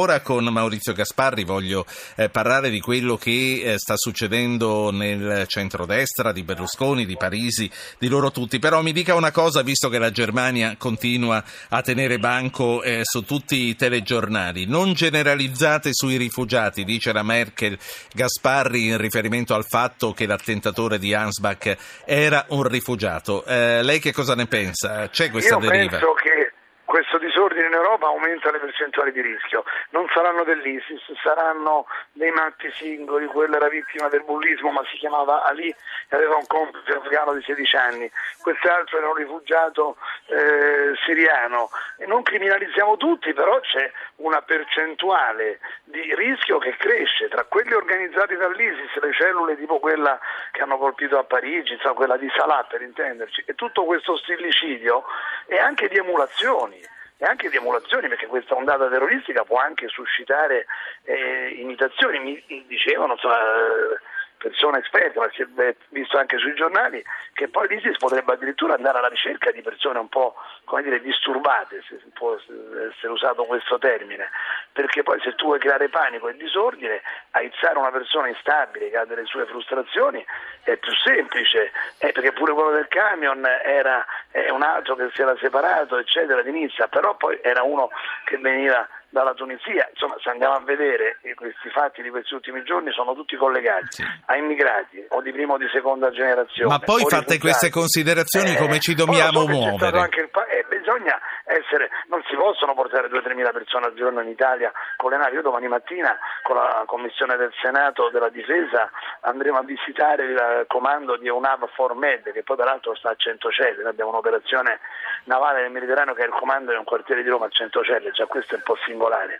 Ora con Maurizio Gasparri voglio eh, parlare di quello che eh, sta succedendo nel centrodestra di Berlusconi, di Parisi, di loro tutti. Però mi dica una cosa, visto che la Germania continua a tenere banco eh, su tutti i telegiornali, non generalizzate sui rifugiati, dice la Merkel Gasparri in riferimento al fatto che l'attentatore di Ansbach era un rifugiato. Eh, lei che cosa ne pensa? C'è questa Io deriva? Penso che questo disordine in Europa aumenta le percentuali di rischio. Non saranno dell'ISIS, saranno dei matti singoli. Quello era vittima del bullismo, ma si chiamava Ali e aveva un complice afgano di 16 anni. Quest'altro era un rifugiato eh, siriano. E non criminalizziamo tutti, però c'è una percentuale di rischio che cresce tra quelli organizzati dall'ISIS, le cellule tipo quella che hanno colpito a Parigi, insomma, quella di Salah per intenderci, e tutto questo stillicidio e anche di emulazioni e anche di emulazioni, perché questa ondata terroristica può anche suscitare eh, imitazioni. Mi dicevano, insomma, persone esperte, ma si è visto anche sui giornali, che poi l'ISIS potrebbe addirittura andare alla ricerca di persone un po' come dire, disturbate, se può essere usato questo termine, perché poi se tu vuoi creare panico e disordine, aizzare una persona instabile che ha delle sue frustrazioni è più semplice, eh, perché pure quello del camion era un altro che si era separato, eccetera, di Nizza, però poi era uno che veniva dalla Tunisia. Insomma, se andiamo a vedere questi fatti di questi ultimi giorni sono tutti collegati sì. a immigrati o di prima o di seconda generazione. Ma poi fatte queste considerazioni eh, come ci dobbiamo so muovere? Il, eh, bisogna essere, non si possono portare 2-3 mila persone al giorno in Italia con le navi. Io domani mattina con la Commissione del Senato della Difesa andremo a visitare il comando di UNAV Med che poi peraltro sta a Centocelle. Noi abbiamo un'operazione navale nel Mediterraneo che è il comando di un quartiere di Roma a Centocelle, già questo è un po' singolare.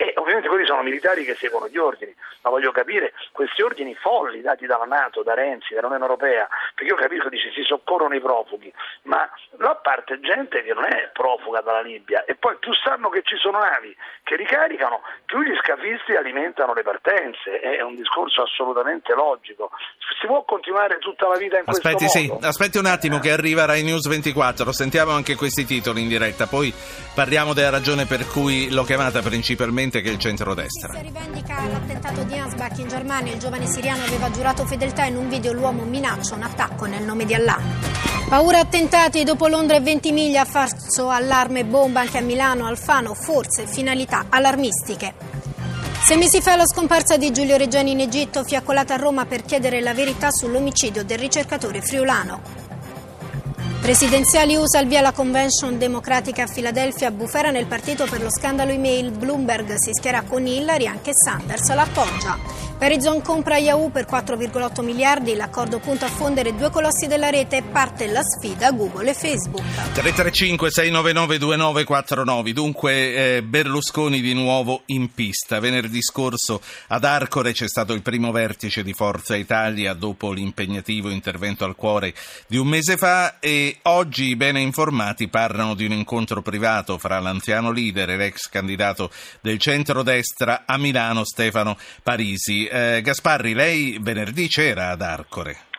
E ovviamente quelli sono militari che seguono gli ordini, ma voglio capire questi ordini folli dati dalla Nato, da Renzi, dall'Unione Europea, perché io capisco, dice si soccorrono i profughi, ma là parte gente che non è profuga dalla Libia e poi più sanno che ci sono navi che ricaricano, più gli scafisti alimentano le partenze, è un discorso assolutamente logico. Si può continuare tutta la vita in aspetti, questo modo? Sì, aspetti un attimo che arriva Rai News 24, sentiamo anche questi titoli in diretta, poi parliamo della ragione per cui l'ho chiamata principalmente che il centrodestra. Si rivendica l'attentato di Ansbach in Germania, il giovane siriano aveva giurato fedeltà in un video l'uomo minaccia un attacco nel nome di Allah. Paura attentati dopo Londra e Ventimiglia, falso allarme bomba anche a Milano, Alfano, forse finalità allarmistiche. Sei mesi fa la scomparsa di Giulio Reggiani in Egitto, fiaccolata a Roma per chiedere la verità sull'omicidio del ricercatore friulano. Presidenziali USA al via la convention democratica a Filadelfia, bufera nel partito per lo scandalo email, Bloomberg si schiera con Hillary, anche Sanders l'appoggia. Verizon compra Yahoo per 4,8 miliardi, l'accordo punta a fondere due colossi della rete, parte la sfida Google e Facebook. 335 699 2949, dunque eh, Berlusconi di nuovo in pista. Venerdì scorso ad Arcore c'è stato il primo vertice di Forza Italia dopo l'impegnativo intervento al cuore di un mese fa e oggi i bene informati parlano di un incontro privato fra l'anziano leader e l'ex candidato del centro-destra a Milano Stefano Parisi. Eh, Gasparri, lei venerdì c'era ad Arcore.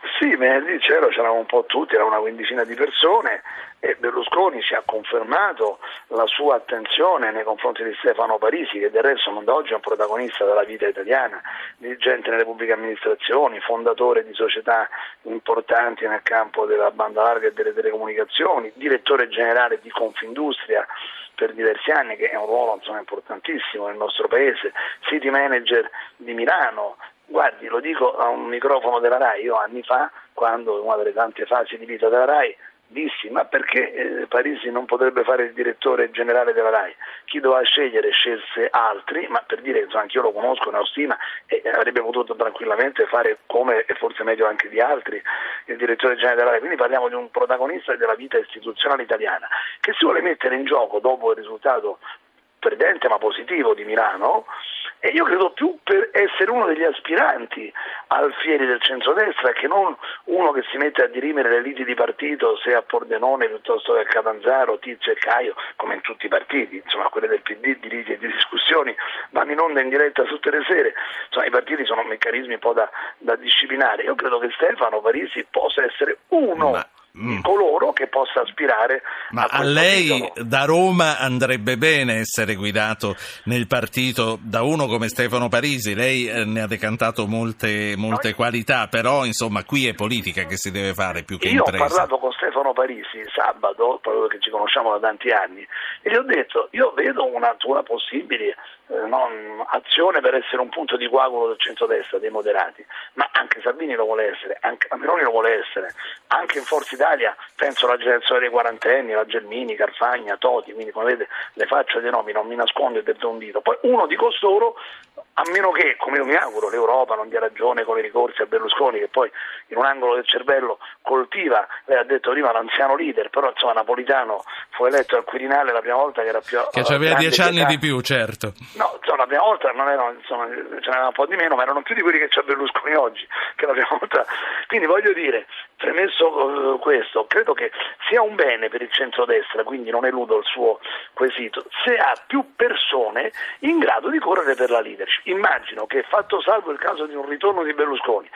Venerdì c'ero, c'eravamo un po' tutti, era una quindicina di persone e Berlusconi ci ha confermato la sua attenzione nei confronti di Stefano Parisi, che del resto non da oggi è un protagonista della vita italiana, dirigente nelle pubbliche amministrazioni, fondatore di società importanti nel campo della banda larga e delle telecomunicazioni, direttore generale di Confindustria per diversi anni, che è un ruolo insomma, importantissimo nel nostro paese, city manager di Milano. Guardi, lo dico a un microfono della RAI, io anni fa, quando una delle tante fasi di vita della RAI, dissi ma perché eh, Parisi non potrebbe fare il direttore generale della RAI? Chi doveva scegliere scelse altri, ma per dire che anche io lo conosco, ne ho stima e avrebbe potuto tranquillamente fare come e forse meglio anche di altri il direttore generale della RAI. Quindi parliamo di un protagonista della vita istituzionale italiana che si vuole mettere in gioco dopo il risultato perdente ma positivo di Milano e io credo più per essere uno degli aspiranti al Fieri del centrodestra che non uno che si mette a dirimere le liti di partito se a Pordenone piuttosto che a Catanzaro, Tizio e Caio, come in tutti i partiti, insomma quelle del PD di liti e di discussioni vanno in onda in diretta tutte le sere, insomma i partiti sono meccanismi un po' da, da disciplinare. Io credo che Stefano Parisi possa essere uno. Ma mm. coloro che possa aspirare Ma a, a lei titolo. da Roma andrebbe bene essere guidato nel partito da uno come Stefano Parisi, lei eh, ne ha decantato molte, molte Noi... qualità, però insomma qui è politica che si deve fare più che Io impresa. ho parlato con Stefano Parisi sabato, proprio perché ci conosciamo da tanti anni, e gli ho detto io vedo una tua possibile eh, non, azione per essere un punto di coagulo del centrodestra, dei moderati, ma anche Salvini lo vuole essere, anche Meloni lo vuole essere, anche in Forza Italia penso alla generazione dei quarantenni, la Gelmini, Carfagna, Toti, quindi come vedete le facce dei nomi non mi nascondo e del un dito. Poi uno di costoro, a meno che, come io mi auguro, l'Europa non dia ragione con i ricorsi a Berlusconi, che poi in un angolo del cervello coltiva, lei ha detto prima l'anziano leader, però insomma Napolitano fu eletto al Quirinale la prima volta che era più... Che aveva dieci anni di più, certo. No, insomma, la prima volta non erano, insomma, ce n'era un po' di meno, ma erano più di quelli che c'ha Berlusconi oggi, che la prima volta. Quindi voglio dire, premesso uh, questo, credo che sia un bene per il centrodestra, quindi non eludo il suo quesito, se ha più persone in grado di correre per la leadership. Immagino che, fatto salvo il caso di un ritorno di Berlusconi,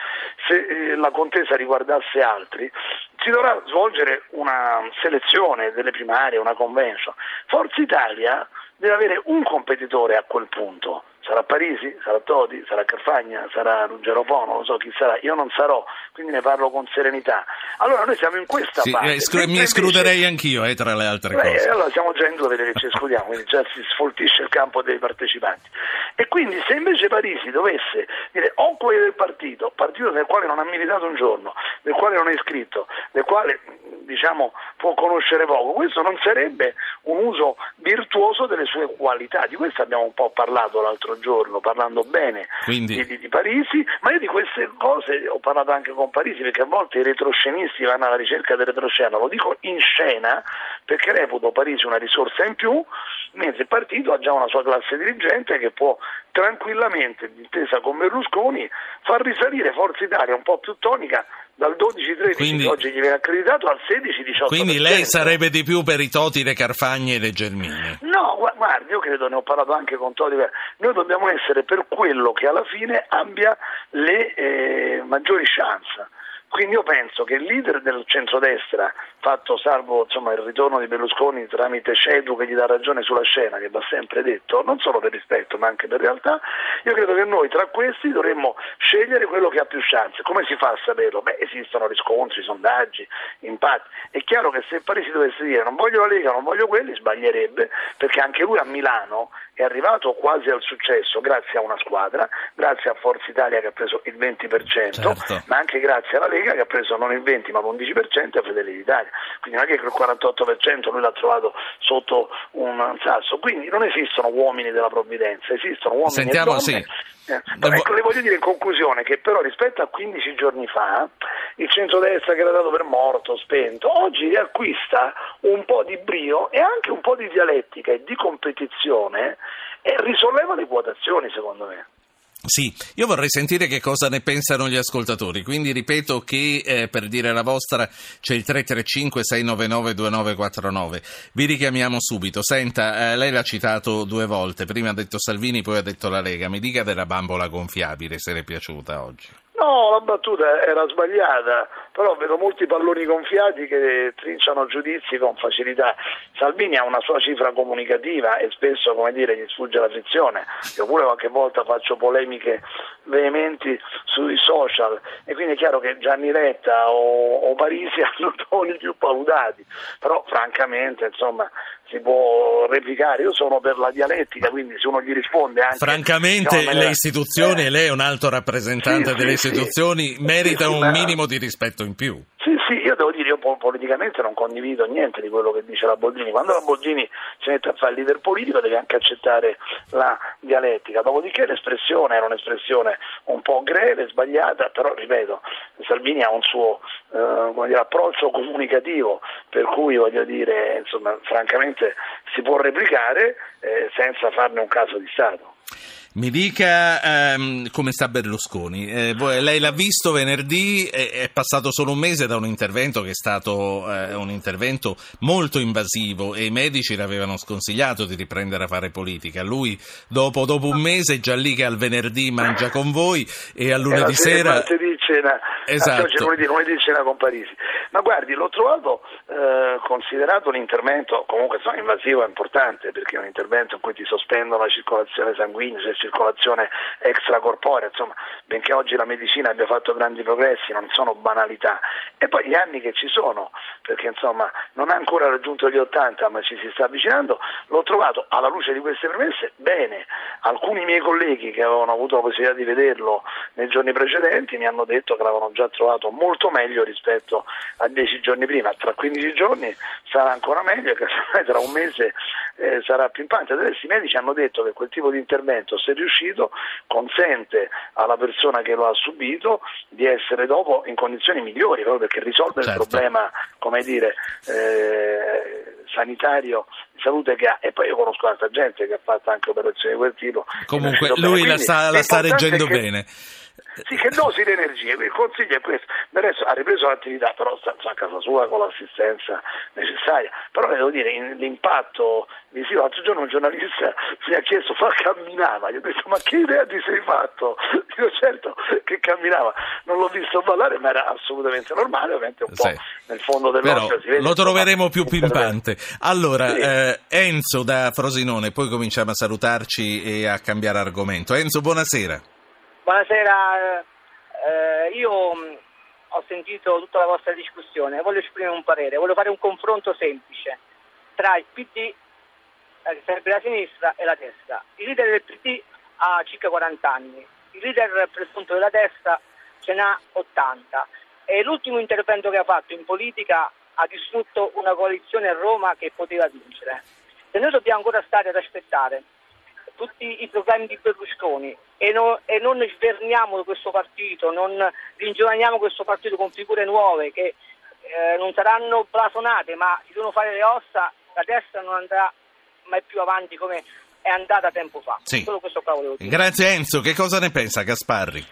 se eh, la contesa riguardasse altri, si dovrà svolgere una selezione delle primarie, una convention. Forza Italia deve avere un competitore a quel punto. Sarà Parisi, sarà Todi, sarà Carfagna, sarà Ruggero Po, non lo so chi sarà, io non sarò, quindi ne parlo con serenità. Allora noi siamo in questa sì, fase. Eh, scru- mi escluderei anch'io eh, tra le altre Beh, cose. Allora siamo già in due che ci escludiamo, quindi già si sfoltisce il campo dei partecipanti. E quindi se invece Parisi dovesse dire o quelli del partito, partito nel quale non ha militato un giorno, del quale non è iscritto, del quale diciamo può conoscere poco, questo non sarebbe un uso virtuoso delle sue qualità, di questo abbiamo un po' parlato l'altro giorno, parlando bene Quindi... di, di, di, Parisi, ma io di queste cose ho parlato anche con Parisi perché a volte i retroscenisti vanno alla ricerca del retroscena, lo dico in scena perché reputo Parisi una risorsa in più, mentre il partito ha già una sua classe dirigente che può tranquillamente, d'intesa con Berlusconi, far risalire Forza Italia un po' più tonica dal 12-13 quindi, oggi gli viene accreditato al 16-18%. Quindi lei sarebbe di più per i Toti, le Carfagne e le Gelmini? No, guardi, io credo, ne ho parlato anche con Toti, noi dobbiamo essere per quello che alla fine abbia le eh, maggiori chance. Quindi io penso che il leader del centrodestra, fatto salvo insomma, il ritorno di Berlusconi tramite Cedu che gli dà ragione sulla scena, che va sempre detto, non solo per rispetto ma anche per realtà, io credo che noi tra questi dovremmo scegliere quello che ha più chance. Come si fa a saperlo? Beh, esistono riscontri, sondaggi, impatti. È chiaro che se Parisi dovesse dire non voglio la Lega, non voglio quelli, sbaglierebbe, perché anche lui a Milano è arrivato quasi al successo grazie a una squadra, grazie a Forza Italia che ha preso il 20%, certo. ma anche grazie alla Lega che ha preso non il 20 ma l'11% e a Fratelli d'Italia. Quindi non è che il 48% lui l'ha trovato sotto un sasso. Quindi non esistono uomini della provvidenza, esistono uomini Sentiamo, e donne. Sì. Eh, ecco, le voglio dire in conclusione che però rispetto a 15 giorni fa il centrodestra che era dato per morto, spento, oggi riacquista un po' di brio e anche un po' di dialettica e di competizione e risolleva le quotazioni secondo me. Sì, io vorrei sentire che cosa ne pensano gli ascoltatori, quindi ripeto che eh, per dire la vostra c'è il 335-699-2949. Vi richiamiamo subito. Senta, eh, lei l'ha citato due volte, prima ha detto Salvini, poi ha detto la Lega. Mi dica della bambola gonfiabile, se le è piaciuta oggi. No, la battuta era sbagliata, però vedo molti palloni gonfiati che trinciano giudizi con facilità. Salvini ha una sua cifra comunicativa e spesso, come dire, gli sfugge la frizione. Io pure qualche volta faccio polemiche veementi sui social e quindi è chiaro che Gianni Letta o, o Parisi hanno toni più paludati, però francamente, insomma, si può replicare. Io sono per la dialettica, quindi se uno gli risponde anche... Francamente diciamo, le istituzioni, eh, e lei è un alto rappresentante sì, delle sì, istituzioni, sì. merita un minimo di rispetto in più. Sì, sì, io devo dire, io po- politicamente non condivido niente di quello che dice la Boldini. Quando la Boldini si mette a fare il leader politico deve anche accettare la dialettica. Dopodiché l'espressione era un'espressione un po' greve, sbagliata, però ripeto, Salvini ha un suo eh, dire, approccio comunicativo, per cui voglio dire, insomma, francamente si può replicare eh, senza farne un caso di Stato. Mi dica ehm, come sta Berlusconi. Eh, voi, lei l'ha visto venerdì, è, è, passato solo un mese da un intervento che è stato eh, un intervento molto invasivo e i medici le avevano sconsigliato di riprendere a fare politica. Lui dopo, dopo un mese è già lì che al venerdì mangia con voi e a lunedì sera... Martedì cena, esatto. oggi lunedì, lunedì cena con Parisi. Ma guardi, l'ho trovato eh, considerato un intervento comunque insomma, invasivo e importante perché è un intervento in cui ti sospendono la circolazione sanguigna, circolazione extracorporea, insomma, benché oggi la medicina abbia fatto grandi progressi, non sono banalità. E poi gli anni che ci sono, perché insomma non ha ancora raggiunto gli 80 ma ci si sta avvicinando, l'ho trovato alla luce di queste premesse bene. Alcuni miei colleghi che avevano avuto la possibilità di vederlo nei giorni precedenti mi hanno detto che l'avevano già trovato molto meglio rispetto a dieci giorni prima, tra 15 giorni sarà ancora meglio e tra un mese eh, sarà più impante. Adesso i medici hanno detto che quel tipo di intervento, se riuscito, consente alla persona che lo ha subito di essere dopo in condizioni migliori, proprio perché risolve certo. il problema, come dire, eh, sanitario di salute che ha. E poi io conosco altra gente che ha fatto anche operazioni di quel tipo comunque lui la sta, la sta reggendo che, bene sì, che dosi di energia, il consiglio è questo. Adesso ha ripreso l'attività, però sta, a casa sua con l'assistenza necessaria. Però devo dire, l'impatto visivo, l'altro giorno un giornalista mi ha chiesto, ma camminava? Gli ho detto, ma che idea ti sei fatto? Dico, certo che camminava, non l'ho visto ballare, ma era assolutamente normale, ovviamente un po' sì. nel fondo dell'occhio si vede. Lo troveremo più pimpante. Allora, sì. eh, Enzo da Frosinone, poi cominciamo a salutarci e a cambiare argomento. Enzo, buonasera. Buonasera, eh, io mm, ho sentito tutta la vostra discussione voglio esprimere un parere, voglio fare un confronto semplice tra il PD, eh, che sarebbe la sinistra, e la destra. Il leader del PD ha circa 40 anni, il leader presunto della destra ce n'ha 80 e l'ultimo intervento che ha fatto in politica ha distrutto una coalizione a Roma che poteva vincere. E noi dobbiamo ancora stare ad aspettare tutti i programmi di Berlusconi e, no, e non sverniamo questo partito, non ringiovaniamo questo partito con figure nuove che eh, non saranno blasonate ma si devono fare le ossa, la destra non andrà mai più avanti come è andata tempo fa. Sì. Grazie Enzo, che cosa ne pensa Gasparri?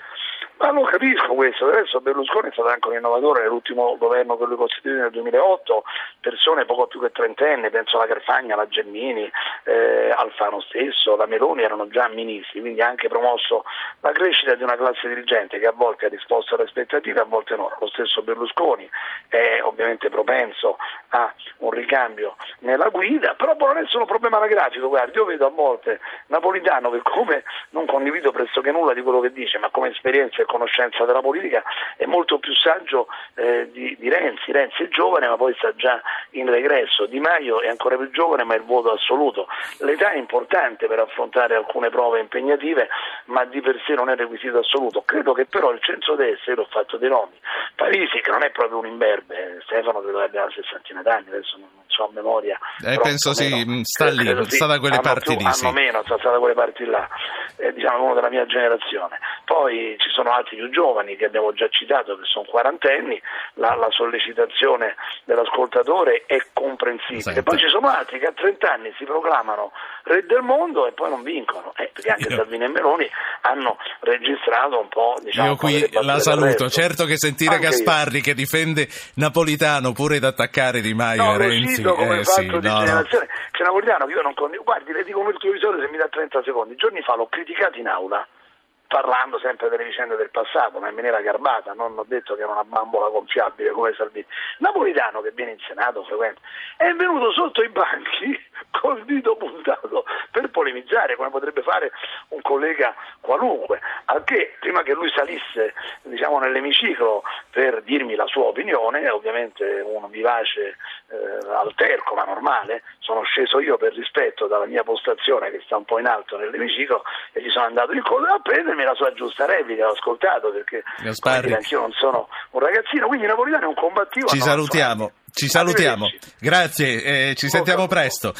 Ma non capisco questo, adesso Berlusconi è stato anche un innovatore nell'ultimo governo che lui costituì nel 2008, persone poco più che trentenni, penso alla Carfagna, alla Gemmini, eh, Alfano stesso, la Meloni erano già ministri, quindi ha anche promosso la crescita di una classe dirigente che a volte ha risposto alle aspettative, a volte no. Lo stesso Berlusconi è ovviamente propenso a un ricambio nella guida, però non è solo un problema anagrafico, guardi, io vedo a volte Napolitano che come non condivido pressoché nulla di quello che dice, ma come esperienza e conoscenza della politica è molto più saggio eh, di, di, Renzi. Renzi è giovane ma poi sta già in regresso, Di Maio è ancora più giovane ma è il voto assoluto. L'età è importante per affrontare alcune prove impegnative ma di per sé non è requisito assoluto. Credo che però il centro-destra, io ho fatto dei nomi, Parisi che non è proprio un imberbe, Stefano credo che abbia una sessantina d'anni, adesso non so a memoria. Eh, penso sì, meno, sta lì, sta sì, da quelle parti più, lì. Sì. meno, sta da quelle parti là, eh, diciamo uno della mia generazione. Poi ci sono altri più giovani che abbiamo già citato che sono quarantenni, la, la sollecitazione dell'ascoltatore è comprensibile. Esatto. Poi ci sono altri che a 30 anni si proclamano re del mondo e poi non vincono, eh, perché anche Io... Salvini e Meloni hanno registrato un po'. Diciamo, Io qui la saluto, certo che sentire anche Gasparri io. che difende Napolitano pure ad attaccare Di Maio no, e Renzi. Come eh, sì, no, no. C'è Napolitano che io non condivido, guardi le dico il televisore se mi dà 30 secondi, giorni fa l'ho criticato in aula parlando sempre delle vicende del passato, ma in maniera garbata, non ho detto che era una bambola gonfiabile come Salvini. Napolitano che viene in Senato frequente è venuto sotto i banchi col dito puntato per polemizzare come potrebbe fare un collega qualunque, al che prima che lui salisse diciamo, nell'emiciclo per dirmi la sua opinione, ovviamente un vivace eh, alterco ma normale, sono sceso io per rispetto dalla mia postazione che sta un po' in alto nell'emiciclo e gli sono andato incontro a prendermi la sua giusta replica, l'ho ascoltato perché dire, anch'io non sono un ragazzino, quindi Napolitano è un combattivo. Ci salutiamo. Ci salutiamo, grazie, eh, ci sentiamo presto.